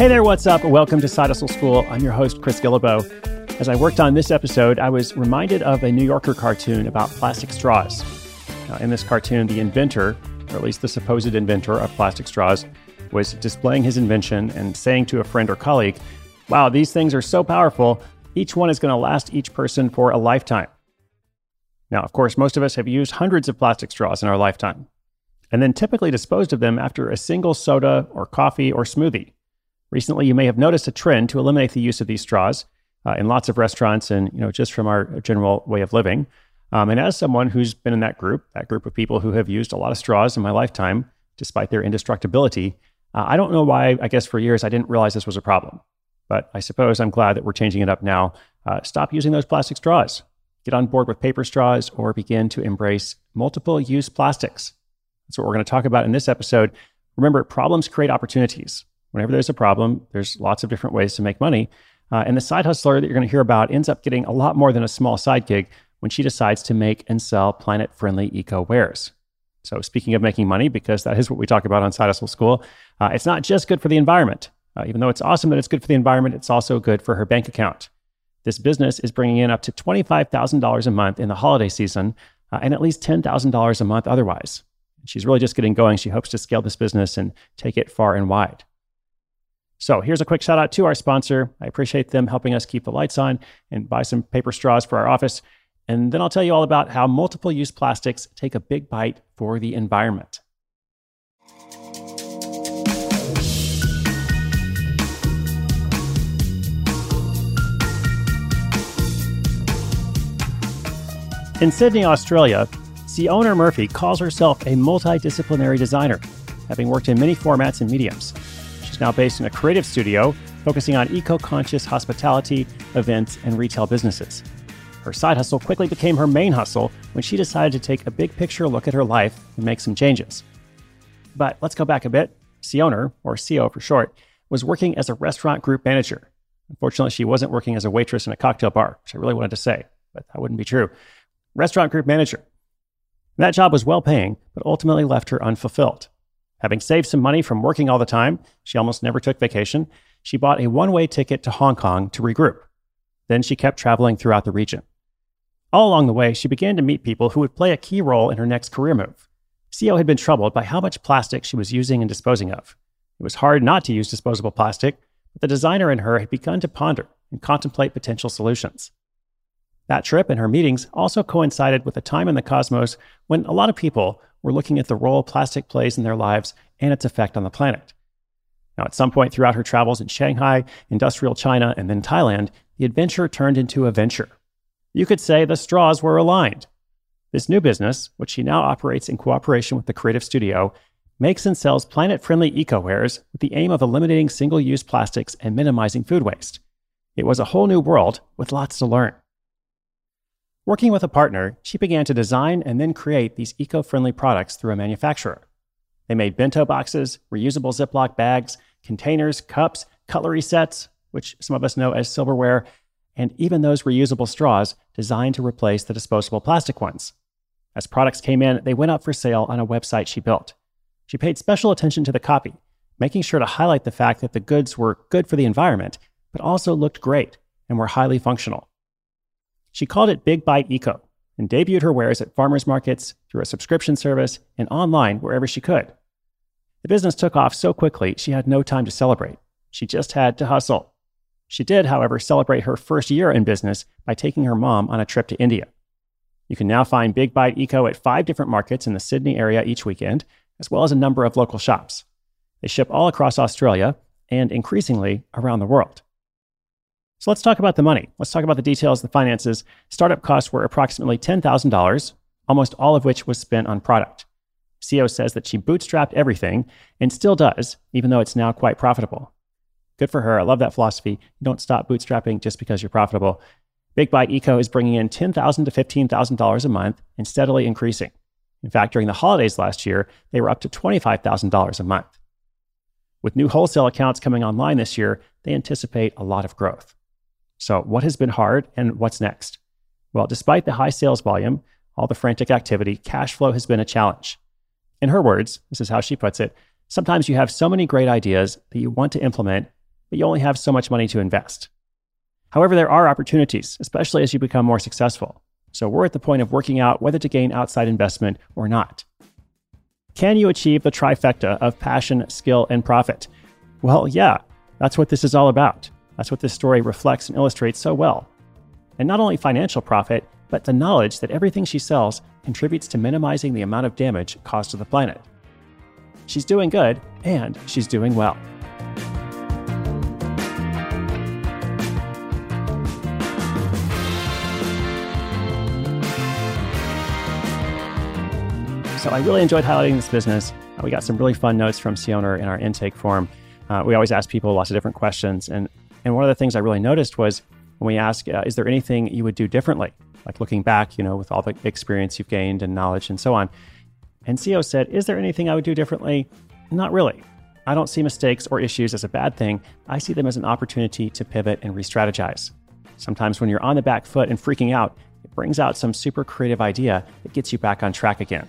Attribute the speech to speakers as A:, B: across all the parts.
A: Hey there, what's up? Welcome to Side Hustle School. I'm your host, Chris Guillebeau. As I worked on this episode, I was reminded of a New Yorker cartoon about plastic straws. Now, in this cartoon, the inventor, or at least the supposed inventor of plastic straws, was displaying his invention and saying to a friend or colleague, Wow, these things are so powerful, each one is going to last each person for a lifetime. Now, of course, most of us have used hundreds of plastic straws in our lifetime, and then typically disposed of them after a single soda or coffee or smoothie. Recently, you may have noticed a trend to eliminate the use of these straws uh, in lots of restaurants and, you know, just from our general way of living. Um, and as someone who's been in that group, that group of people who have used a lot of straws in my lifetime, despite their indestructibility, uh, I don't know why, I guess for years, I didn't realize this was a problem. But I suppose I'm glad that we're changing it up now. Uh, stop using those plastic straws. Get on board with paper straws or begin to embrace multiple use plastics. That's what we're going to talk about in this episode. Remember, problems create opportunities whenever there's a problem, there's lots of different ways to make money. Uh, and the side hustler that you're going to hear about ends up getting a lot more than a small side gig when she decides to make and sell planet friendly eco wares. So, speaking of making money, because that is what we talk about on Side Hustle School, uh, it's not just good for the environment. Uh, even though it's awesome that it's good for the environment, it's also good for her bank account. This business is bringing in up to $25,000 a month in the holiday season uh, and at least $10,000 a month otherwise. She's really just getting going. She hopes to scale this business and take it far and wide. So here's a quick shout out to our sponsor. I appreciate them helping us keep the lights on and buy some paper straws for our office. And then I'll tell you all about how multiple use plastics take a big bite for the environment. In Sydney, Australia, Siona Murphy calls herself a multidisciplinary designer, having worked in many formats and mediums now based in a creative studio focusing on eco conscious hospitality, events, and retail businesses. Her side hustle quickly became her main hustle when she decided to take a big picture look at her life and make some changes. But let's go back a bit. Siona, or CO for short, was working as a restaurant group manager. Unfortunately, she wasn't working as a waitress in a cocktail bar, which I really wanted to say, but that wouldn't be true. Restaurant group manager. That job was well paying, but ultimately left her unfulfilled. Having saved some money from working all the time, she almost never took vacation. She bought a one way ticket to Hong Kong to regroup. Then she kept traveling throughout the region. All along the way, she began to meet people who would play a key role in her next career move. CO had been troubled by how much plastic she was using and disposing of. It was hard not to use disposable plastic, but the designer in her had begun to ponder and contemplate potential solutions. That trip and her meetings also coincided with a time in the cosmos when a lot of people we're looking at the role plastic plays in their lives and its effect on the planet. Now, at some point throughout her travels in Shanghai, industrial China, and then Thailand, the adventure turned into a venture. You could say the straws were aligned. This new business, which she now operates in cooperation with the Creative Studio, makes and sells planet friendly eco wares with the aim of eliminating single use plastics and minimizing food waste. It was a whole new world with lots to learn. Working with a partner, she began to design and then create these eco friendly products through a manufacturer. They made bento boxes, reusable Ziploc bags, containers, cups, cutlery sets, which some of us know as silverware, and even those reusable straws designed to replace the disposable plastic ones. As products came in, they went up for sale on a website she built. She paid special attention to the copy, making sure to highlight the fact that the goods were good for the environment, but also looked great and were highly functional. She called it Big Bite Eco and debuted her wares at farmers markets, through a subscription service, and online wherever she could. The business took off so quickly, she had no time to celebrate. She just had to hustle. She did, however, celebrate her first year in business by taking her mom on a trip to India. You can now find Big Bite Eco at five different markets in the Sydney area each weekend, as well as a number of local shops. They ship all across Australia and increasingly around the world. So let's talk about the money. Let's talk about the details, the finances. Startup costs were approximately $10,000, almost all of which was spent on product. CEO says that she bootstrapped everything and still does, even though it's now quite profitable. Good for her. I love that philosophy. You don't stop bootstrapping just because you're profitable. Big Bite Eco is bringing in $10,000 to $15,000 a month and steadily increasing. In fact, during the holidays last year, they were up to $25,000 a month. With new wholesale accounts coming online this year, they anticipate a lot of growth. So, what has been hard and what's next? Well, despite the high sales volume, all the frantic activity, cash flow has been a challenge. In her words, this is how she puts it sometimes you have so many great ideas that you want to implement, but you only have so much money to invest. However, there are opportunities, especially as you become more successful. So we're at the point of working out whether to gain outside investment or not. Can you achieve the trifecta of passion, skill, and profit? Well, yeah, that's what this is all about. That's what this story reflects and illustrates so well. And not only financial profit, but the knowledge that everything she sells contributes to minimizing the amount of damage caused to the planet. She's doing good, and she's doing well. So I really enjoyed highlighting this business. We got some really fun notes from Siona in our intake form. Uh, we always ask people lots of different questions, and and one of the things I really noticed was when we ask, uh, is there anything you would do differently? Like looking back, you know, with all the experience you've gained and knowledge and so on. And CEO said, is there anything I would do differently? Not really. I don't see mistakes or issues as a bad thing. I see them as an opportunity to pivot and re strategize. Sometimes when you're on the back foot and freaking out, it brings out some super creative idea that gets you back on track again.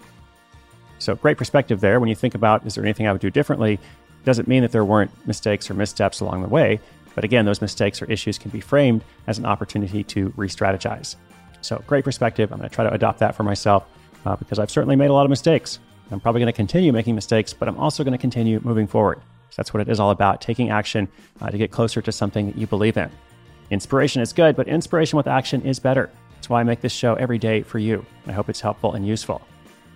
A: So, great perspective there. When you think about, is there anything I would do differently? Doesn't mean that there weren't mistakes or missteps along the way. But again, those mistakes or issues can be framed as an opportunity to re strategize. So, great perspective. I'm going to try to adopt that for myself uh, because I've certainly made a lot of mistakes. I'm probably going to continue making mistakes, but I'm also going to continue moving forward. So that's what it is all about taking action uh, to get closer to something that you believe in. Inspiration is good, but inspiration with action is better. That's why I make this show every day for you. I hope it's helpful and useful.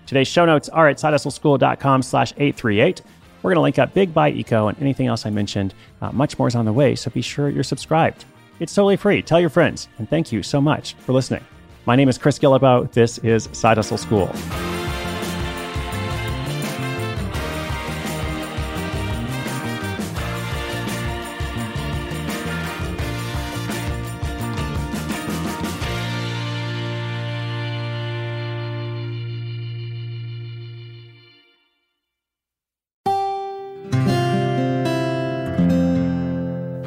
A: Today's show notes are at sidehustleschool.com slash 838. We're going to link up Big Bite Eco and anything else I mentioned. Uh, much more is on the way, so be sure you're subscribed. It's totally free. Tell your friends. And thank you so much for listening. My name is Chris Guillebeau. This is Side Hustle School.